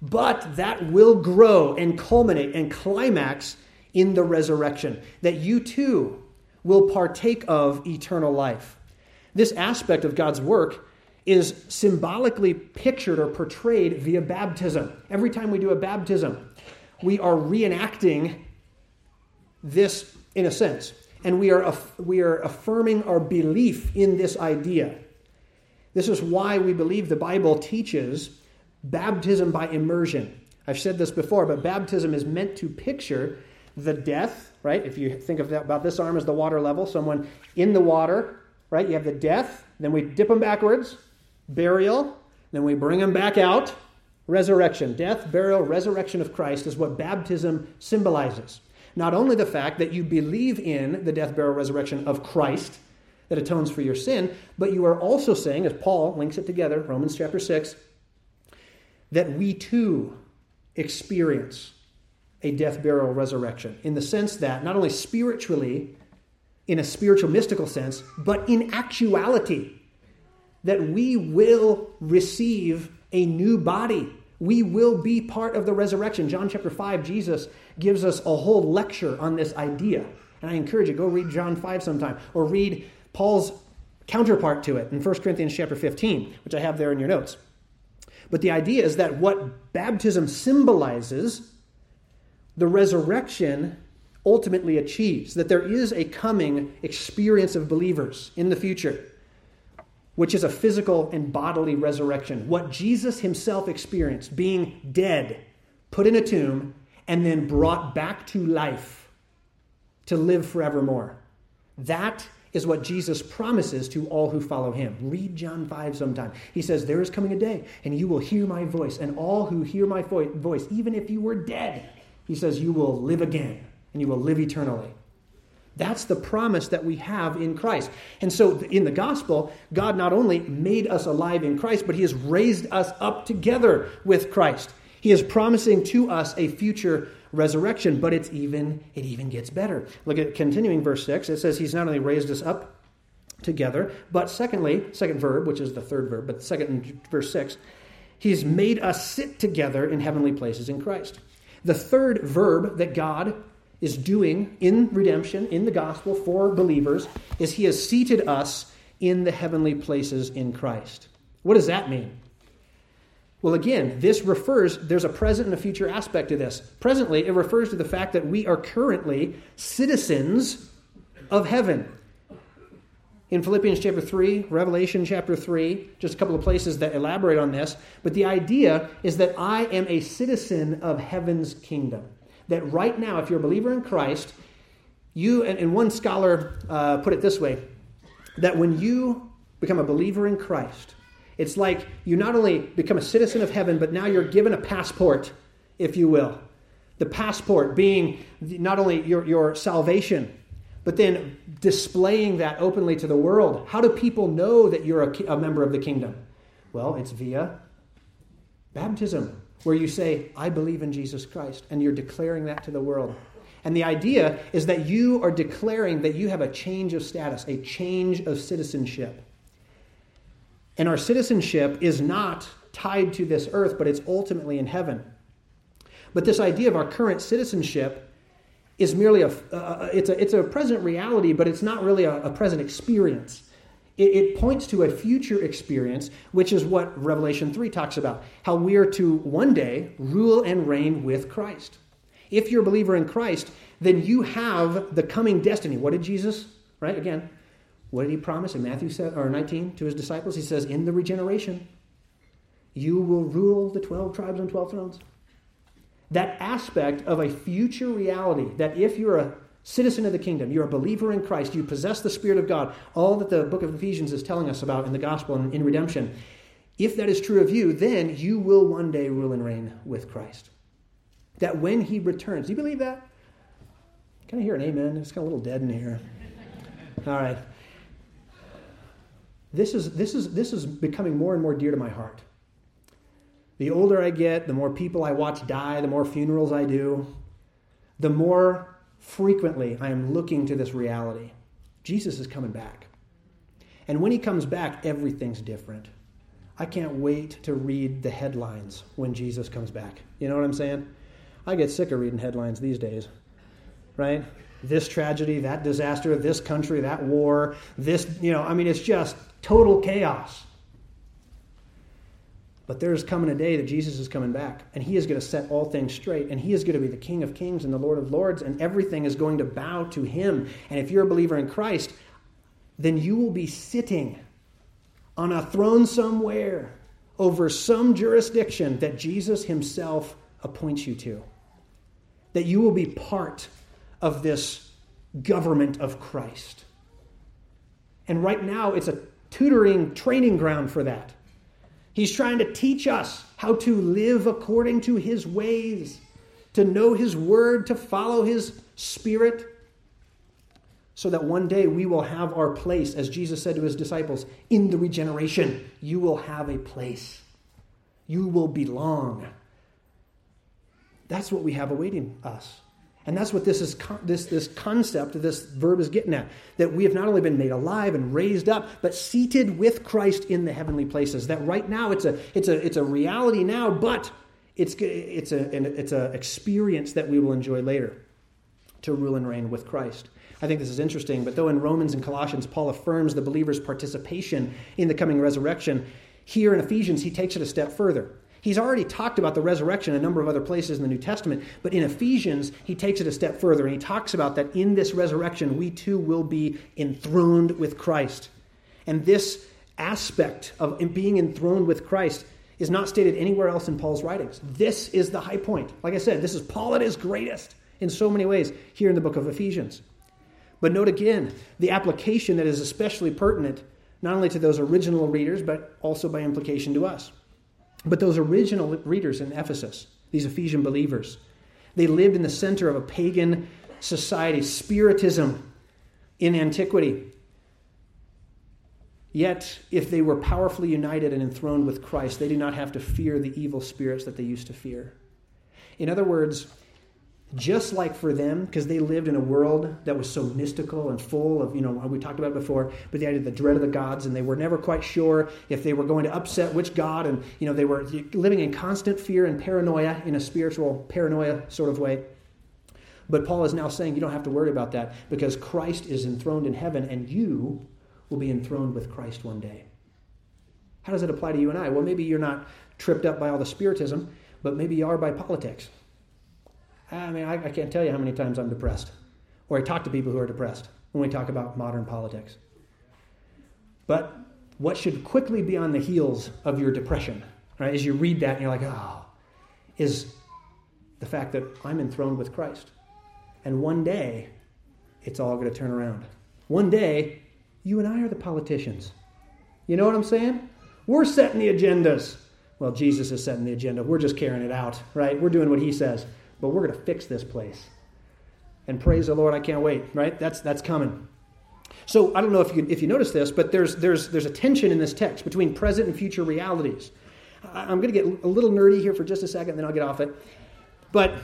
but that will grow and culminate and climax in the resurrection, that you too will partake of eternal life. This aspect of God's work is symbolically pictured or portrayed via baptism. Every time we do a baptism, we are reenacting this in a sense. And we are, we are affirming our belief in this idea. This is why we believe the Bible teaches baptism by immersion. I've said this before, but baptism is meant to picture the death, right? If you think of that, about this arm as the water level, someone in the water, right? You have the death, then we dip them backwards, burial, then we bring them back out. Resurrection, death, burial, resurrection of Christ is what baptism symbolizes. Not only the fact that you believe in the death, burial, resurrection of Christ that atones for your sin, but you are also saying, as Paul links it together, Romans chapter 6, that we too experience a death, burial, resurrection in the sense that not only spiritually, in a spiritual mystical sense, but in actuality, that we will receive a new body. We will be part of the resurrection. John chapter 5, Jesus gives us a whole lecture on this idea. And I encourage you, go read John 5 sometime, or read Paul's counterpart to it in 1 Corinthians chapter 15, which I have there in your notes. But the idea is that what baptism symbolizes, the resurrection ultimately achieves, that there is a coming experience of believers in the future which is a physical and bodily resurrection. What Jesus himself experienced, being dead, put in a tomb, and then brought back to life to live forevermore. That is what Jesus promises to all who follow him. Read John 5 sometime. He says, There is coming a day, and you will hear my voice, and all who hear my voice, even if you were dead, he says, you will live again, and you will live eternally. That's the promise that we have in Christ. And so in the gospel, God not only made us alive in Christ, but He has raised us up together with Christ. He is promising to us a future resurrection, but it's even it even gets better. Look at continuing verse 6. It says he's not only raised us up together, but secondly, second verb, which is the third verb, but second verse 6, he's made us sit together in heavenly places in Christ. The third verb that God is doing in redemption, in the gospel for believers, is he has seated us in the heavenly places in Christ. What does that mean? Well, again, this refers, there's a present and a future aspect to this. Presently, it refers to the fact that we are currently citizens of heaven. In Philippians chapter 3, Revelation chapter 3, just a couple of places that elaborate on this. But the idea is that I am a citizen of heaven's kingdom. That right now, if you're a believer in Christ, you, and, one scholar uh, put it this way that when you become a believer in Christ, it's like you not only become a citizen of heaven, but now you're given a passport, if you will. The passport being not only your, your salvation, but then displaying that openly to the world. How do people know that you're a, a member of the kingdom? Well, it's via baptism, where you say, I believe in Jesus Christ, and you're declaring that to the world. And the idea is that you are declaring that you have a change of status, a change of citizenship. And our citizenship is not tied to this earth, but it's ultimately in heaven. But this idea of our current citizenship is merely a, uh, it's, a it's a present reality, but it's not really a, a present experience. It, it points to a future experience, which is what Revelation 3 talks about how we are to one day rule and reign with Christ. If you're a believer in Christ, then you have the coming destiny. What did Jesus, right? Again, what did he promise in Matthew 7, or 19 to his disciples? He says, In the regeneration, you will rule the 12 tribes and 12 thrones. That aspect of a future reality, that if you're a citizen of the kingdom, you're a believer in Christ, you possess the Spirit of God, all that the book of Ephesians is telling us about in the gospel and in redemption, if that is true of you, then you will one day rule and reign with Christ. That when he returns, do you believe that? Can I hear an amen? It's kind of a little dead in here. All right. This is, this, is, this is becoming more and more dear to my heart. The older I get, the more people I watch die, the more funerals I do, the more frequently I am looking to this reality. Jesus is coming back. And when he comes back, everything's different. I can't wait to read the headlines when Jesus comes back. You know what I'm saying? I get sick of reading headlines these days, right? This tragedy, that disaster, this country, that war, this, you know, I mean, it's just total chaos. But there is coming a day that Jesus is coming back, and he is going to set all things straight, and he is going to be the King of kings and the Lord of lords, and everything is going to bow to him. And if you're a believer in Christ, then you will be sitting on a throne somewhere over some jurisdiction that Jesus himself appoints you to. That you will be part of this government of Christ. And right now, it's a tutoring training ground for that. He's trying to teach us how to live according to his ways, to know his word, to follow his spirit, so that one day we will have our place, as Jesus said to his disciples, in the regeneration. You will have a place, you will belong. That's what we have awaiting us. And that's what this is this this concept, this verb is getting at. That we have not only been made alive and raised up, but seated with Christ in the heavenly places. That right now it's a it's a it's a reality now, but it's it's a it's a experience that we will enjoy later to rule and reign with Christ. I think this is interesting, but though in Romans and Colossians Paul affirms the believer's participation in the coming resurrection, here in Ephesians he takes it a step further. He's already talked about the resurrection a number of other places in the New Testament, but in Ephesians, he takes it a step further and he talks about that in this resurrection, we too will be enthroned with Christ. And this aspect of being enthroned with Christ is not stated anywhere else in Paul's writings. This is the high point. Like I said, this is Paul at his greatest in so many ways here in the book of Ephesians. But note again the application that is especially pertinent not only to those original readers, but also by implication to us. But those original readers in Ephesus, these Ephesian believers, they lived in the center of a pagan society, Spiritism in antiquity. Yet, if they were powerfully united and enthroned with Christ, they did not have to fear the evil spirits that they used to fear. In other words, just like for them, because they lived in a world that was so mystical and full of, you know, we talked about before, but they had the dread of the gods, and they were never quite sure if they were going to upset which god, and, you know, they were living in constant fear and paranoia in a spiritual paranoia sort of way. But Paul is now saying you don't have to worry about that because Christ is enthroned in heaven, and you will be enthroned with Christ one day. How does it apply to you and I? Well, maybe you're not tripped up by all the spiritism, but maybe you are by politics Ah, I mean, I, I can't tell you how many times I'm depressed, or I talk to people who are depressed when we talk about modern politics. But what should quickly be on the heels of your depression, right? As you read that and you're like, oh, is the fact that I'm enthroned with Christ. And one day, it's all going to turn around. One day, you and I are the politicians. You know what I'm saying? We're setting the agendas. Well, Jesus is setting the agenda. We're just carrying it out, right? We're doing what he says but we're going to fix this place. And praise the Lord, I can't wait, right? That's, that's coming. So I don't know if you, if you notice this, but there's, there's, there's a tension in this text between present and future realities. I'm going to get a little nerdy here for just a second, then I'll get off it. But,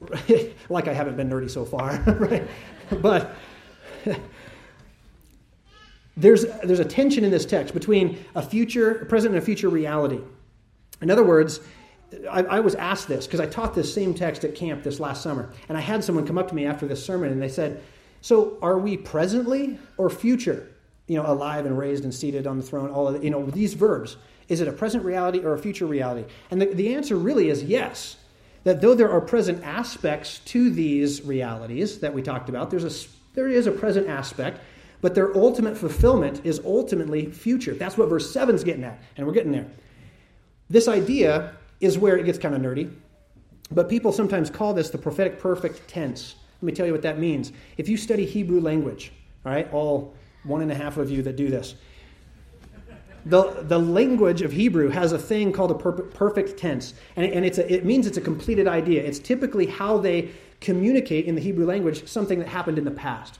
like I haven't been nerdy so far, right? But there's, there's a tension in this text between a future, a present, and a future reality. In other words, I, I was asked this because I taught this same text at camp this last summer. And I had someone come up to me after this sermon and they said, So are we presently or future? You know, alive and raised and seated on the throne, all of the, you know, these verbs. Is it a present reality or a future reality? And the, the answer really is yes. That though there are present aspects to these realities that we talked about, there's a, there is a present aspect, but their ultimate fulfillment is ultimately future. That's what verse 7 is getting at, and we're getting there. This idea is where it gets kind of nerdy. But people sometimes call this the prophetic perfect tense. Let me tell you what that means. If you study Hebrew language, all right, all one and a half of you that do this, the, the language of Hebrew has a thing called a per- perfect tense, and, and it's a, it means it's a completed idea. It's typically how they communicate in the Hebrew language something that happened in the past.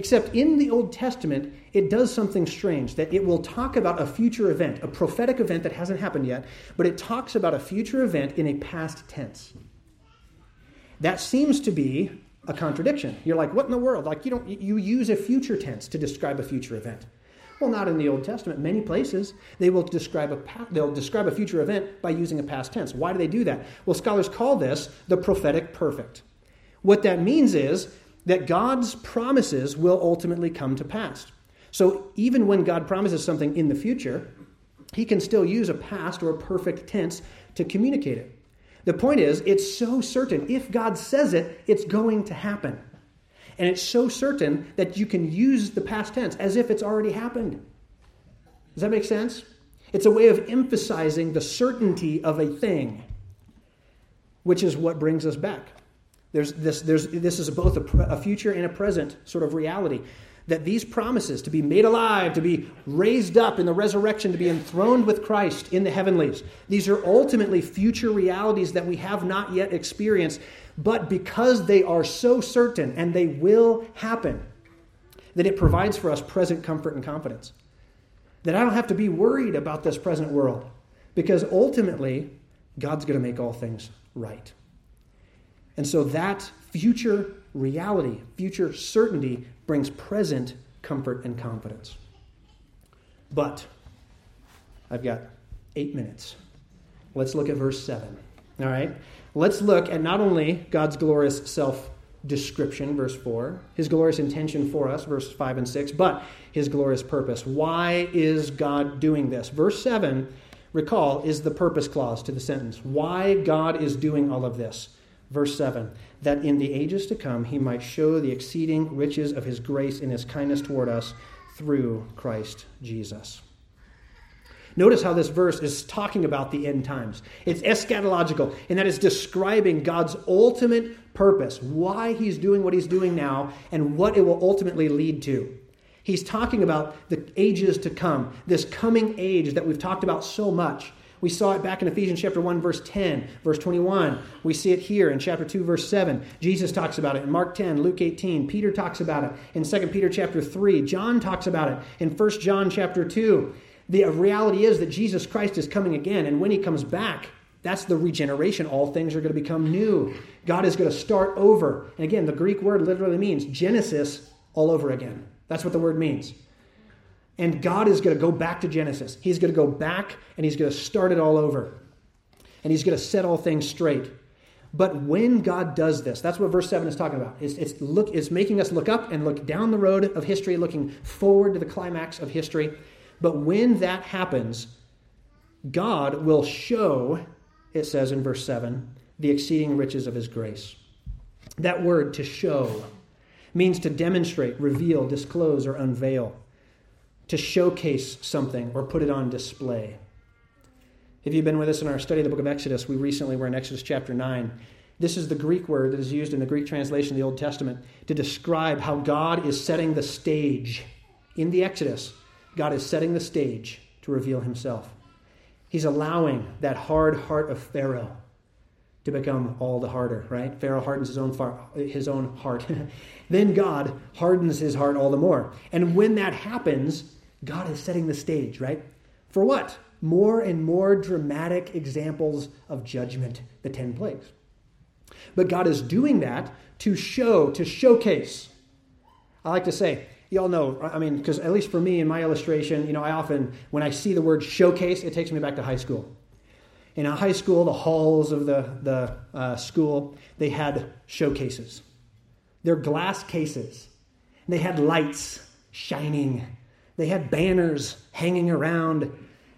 Except in the Old Testament, it does something strange that it will talk about a future event, a prophetic event that hasn't happened yet, but it talks about a future event in a past tense. That seems to be a contradiction. You're like, what in the world? Like you don't you use a future tense to describe a future event. Well, not in the Old Testament. Many places they will describe a they'll describe a future event by using a past tense. Why do they do that? Well, scholars call this the prophetic perfect. What that means is that God's promises will ultimately come to pass. So even when God promises something in the future, he can still use a past or a perfect tense to communicate it. The point is, it's so certain. If God says it, it's going to happen. And it's so certain that you can use the past tense as if it's already happened. Does that make sense? It's a way of emphasizing the certainty of a thing, which is what brings us back. There's this, there's, this is both a, a future and a present sort of reality. That these promises to be made alive, to be raised up in the resurrection, to be enthroned with Christ in the heavenlies, these are ultimately future realities that we have not yet experienced. But because they are so certain and they will happen, that it provides for us present comfort and confidence. That I don't have to be worried about this present world because ultimately, God's going to make all things right. And so that future reality, future certainty, brings present comfort and confidence. But I've got eight minutes. Let's look at verse 7. All right? Let's look at not only God's glorious self description, verse 4, his glorious intention for us, verses 5 and 6, but his glorious purpose. Why is God doing this? Verse 7, recall, is the purpose clause to the sentence. Why God is doing all of this. Verse 7 that in the ages to come he might show the exceeding riches of his grace in his kindness toward us through Christ Jesus. Notice how this verse is talking about the end times. It's eschatological, and that is describing God's ultimate purpose, why he's doing what he's doing now, and what it will ultimately lead to. He's talking about the ages to come, this coming age that we've talked about so much, We saw it back in Ephesians chapter 1, verse 10, verse 21. We see it here in chapter 2, verse 7. Jesus talks about it in Mark 10, Luke 18. Peter talks about it in 2 Peter chapter 3. John talks about it in 1 John chapter 2. The reality is that Jesus Christ is coming again, and when he comes back, that's the regeneration. All things are going to become new. God is going to start over. And again, the Greek word literally means Genesis all over again. That's what the word means. And God is going to go back to Genesis. He's going to go back and he's going to start it all over. And he's going to set all things straight. But when God does this, that's what verse 7 is talking about. It's, it's, look, it's making us look up and look down the road of history, looking forward to the climax of history. But when that happens, God will show it says in verse 7, the exceeding riches of his grace. That word, to show, means to demonstrate, reveal, disclose, or unveil, to showcase something or put it on display. If you've been with us in our study of the book of Exodus, we recently were in Exodus chapter 9. This is the Greek word that is used in the Greek translation of the Old Testament to describe how God is setting the stage. In the Exodus, God is setting the stage to reveal himself. He's allowing that hard heart of Pharaoh to become all the harder, right? Pharaoh hardens his own, far, his own heart. then God hardens his heart all the more. And when that happens, God is setting the stage, right? For what? More and more dramatic examples of judgment, the 10 plagues. But God is doing that to show, to showcase. I like to say, y'all know, I mean, because at least for me in my illustration, you know, I often, when I see the word showcase, it takes me back to high school. In a high school, the halls of the, the uh, school, they had showcases. They're glass cases. And They had lights shining. They had banners hanging around.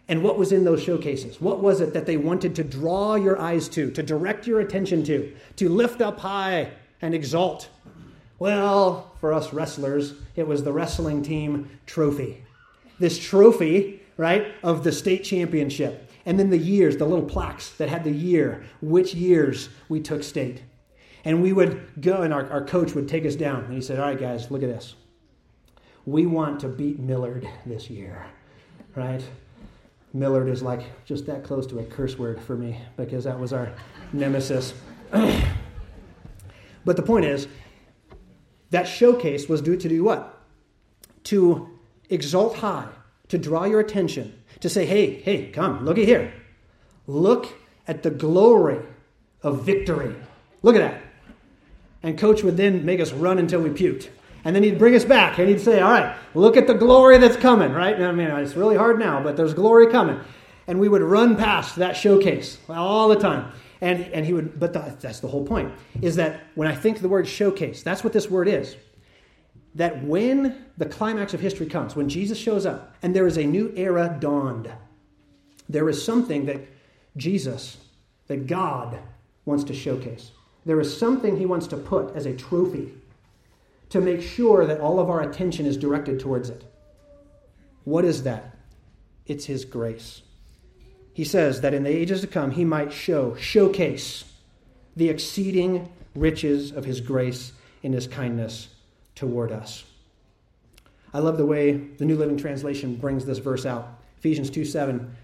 And what was in those showcases? What was it that they wanted to draw your eyes to, to direct your attention to, to lift up high and exalt? Well, for us wrestlers, it was the wrestling team trophy. This trophy, right, of the state championship. And then the years, the little plaques that had the year, which years we took state. And we would go, and our, our coach would take us down. And he said, All right, guys, look at this. We want to beat Millard this year, right? Millard is like just that close to a curse word for me because that was our nemesis. but the point is, that showcase was due to do what? To exalt high, to draw your attention, to say, hey, hey, come, look at here. Look at the glory of victory. Look at that. And coach would then make us run until we puked. And then he'd bring us back and he'd say, All right, look at the glory that's coming, right? I mean, it's really hard now, but there's glory coming. And we would run past that showcase all the time. And, and he would, but the, that's the whole point, is that when I think the word showcase, that's what this word is. That when the climax of history comes, when Jesus shows up and there is a new era dawned, there is something that Jesus, that God wants to showcase. There is something he wants to put as a trophy to make sure that all of our attention is directed towards it. What is that? It's his grace he says that in the ages to come he might show, showcase the exceeding riches of his grace in his kindness toward us. I love the way the New Living Translation brings this verse out. Ephesians 2 7.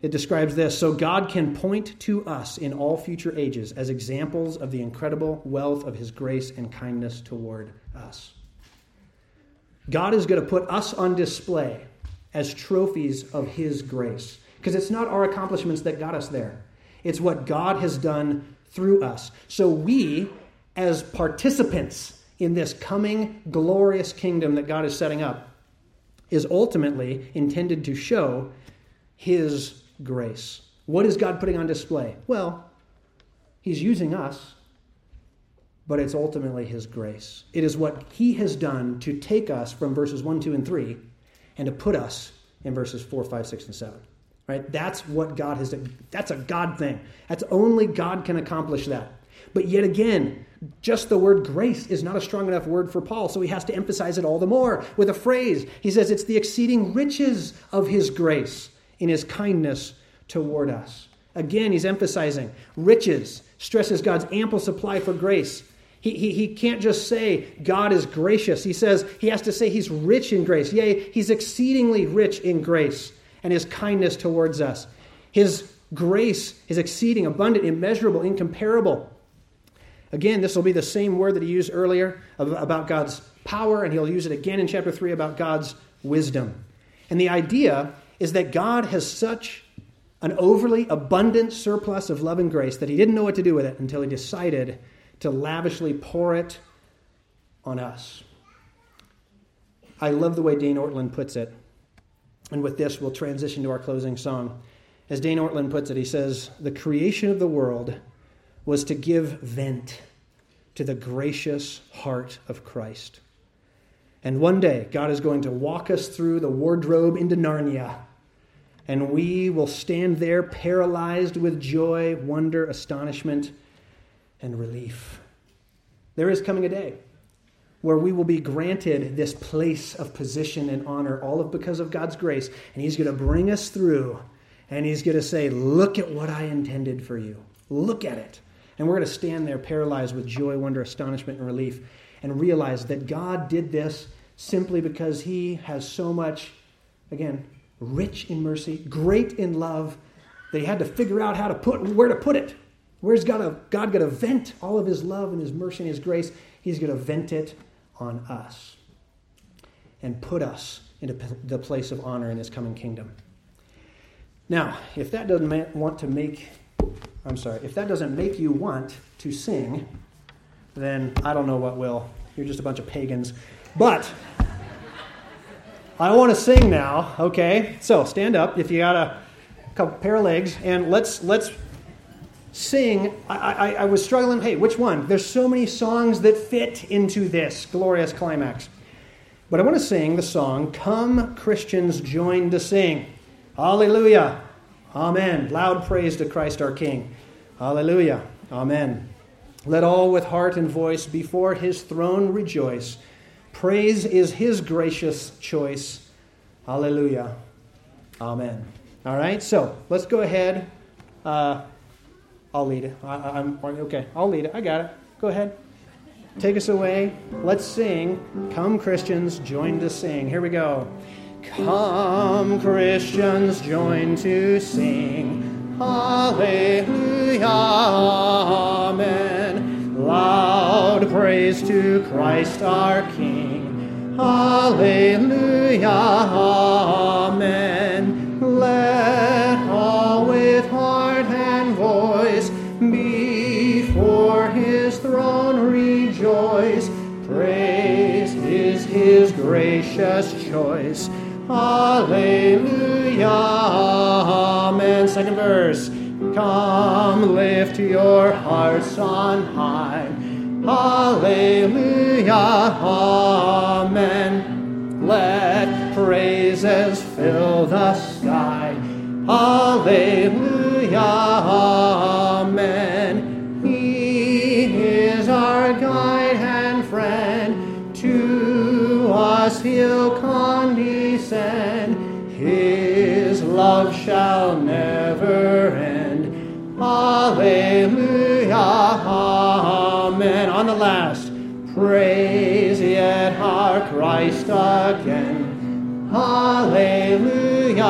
It describes this So God can point to us in all future ages as examples of the incredible wealth of his grace and kindness toward us. God is going to put us on display as trophies of his grace. Because it's not our accomplishments that got us there, it's what God has done through us. So we, as participants in this coming glorious kingdom that God is setting up, is ultimately intended to show His grace. What is God putting on display? Well, He's using us, but it's ultimately His grace. It is what He has done to take us from verses 1, 2, and 3 and to put us in verses 4, 5, 6, and 7. Right? That's what God has done. That's a God thing. That's only God can accomplish that. But yet again, just the word grace is not a strong enough word for Paul, so he has to emphasize it all the more with a phrase. He says it's the exceeding riches of his grace in his kindness toward us. Again, he's emphasizing riches, stresses God's ample supply for grace. He, he, he can't just say God is gracious. He says he has to say he's rich in grace. Yea, he's exceedingly rich in grace and his kindness towards us. His grace is exceeding, abundant, immeasurable, incomparable. Again, this will be the same word that he used earlier about God's power, and he'll use it again in chapter 3 about God's wisdom. And the idea is that God has such an overly abundant surplus of love and grace that he didn't know what to do with it until he decided to lavishly pour it on us. I love the way Dane Ortlund puts it. And with this, we'll transition to our closing song. As Dane Ortlund puts it, he says, The creation of the world was to give vent to the gracious heart of Christ. And one day, God is going to walk us through the wardrobe into Narnia, and we will stand there paralyzed with joy, wonder, astonishment, and relief. There is coming a day where we will be granted this place of position and honor, all of because of God's grace. And He's going to bring us through, and He's going to say, Look at what I intended for you. Look at it. And we're going to stand there paralyzed with joy, wonder, astonishment, and relief, and realize that God did this simply because He has so much, again, rich in mercy, great in love, They had to figure out how to put where to put it. Where's God, God going to vent all of His love and His mercy and His grace? He's going to vent it on us and put us into the place of honor in his coming kingdom. Now, if that doesn't want to make, I'm sorry, if that doesn't make you want to sing, then I don't know what will. You're just a bunch of pagans. But I want to sing now, okay? So stand up if you got a couple pair of legs, and let's let's sing. I, I, I, was struggling. Hey, which one? There's so many songs that fit into this glorious climax. But I want to sing the song, Come Christians Join to Sing. Hallelujah. Amen. Loud praise to Christ our King. Hallelujah. Amen. Let all with heart and voice before his throne rejoice. Praise is his gracious choice. Hallelujah. Amen. All right, so let's go ahead. Uh, I'll lead it. I, am okay. I'll lead it. I got it. Go ahead. Take us away. Let's sing. Come, Christians, join to sing. Here we go. Come, Christians, join to sing. Hallelujah. Amen. Loud praise to Christ our King. Hallelujah. Amen. Let all with heart and voice before his throne rejoice. Praise is his gracious choice. Hallelujah. Amen. Second verse. Come, lift your hearts on high. Hallelujah. Amen. Let praises fill the sky. Hallelujah. Amen. He is our guide and friend. To us he'll condescend. His love shall On the last, praise yet our Christ again. Hallelujah.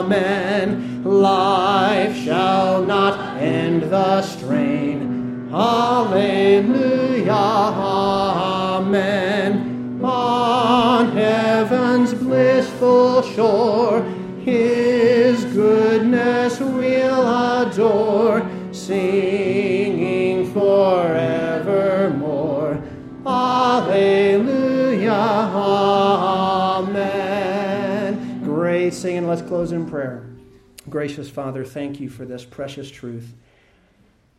Amen. Life shall not end the strain. Hallelujah. Amen. On heaven's blissful shore, singing. Let's close in prayer. Gracious Father, thank you for this precious truth.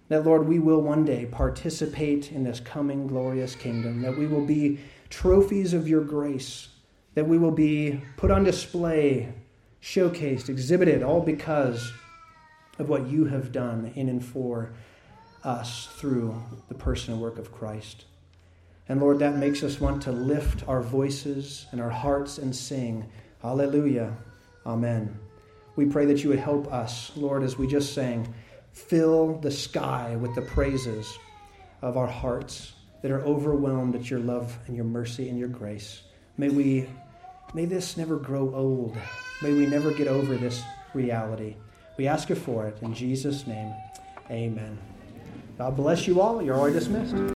That, Lord, we will one day participate in this coming glorious kingdom, that we will be trophies of your grace, that we will be put on display, showcased, exhibited, all because of what you have done in and for us through the person and work of Christ. And Lord, that makes us want to lift our voices and our hearts and sing, Hallelujah, Amen. We pray that you would help us, Lord, as we just sang, fill the sky with the praises of our hearts that are overwhelmed at your love and your mercy and your grace. May we may this never grow old. May we never get over this reality. We ask you for it in Jesus' name. Amen. God bless you all. You're all dismissed.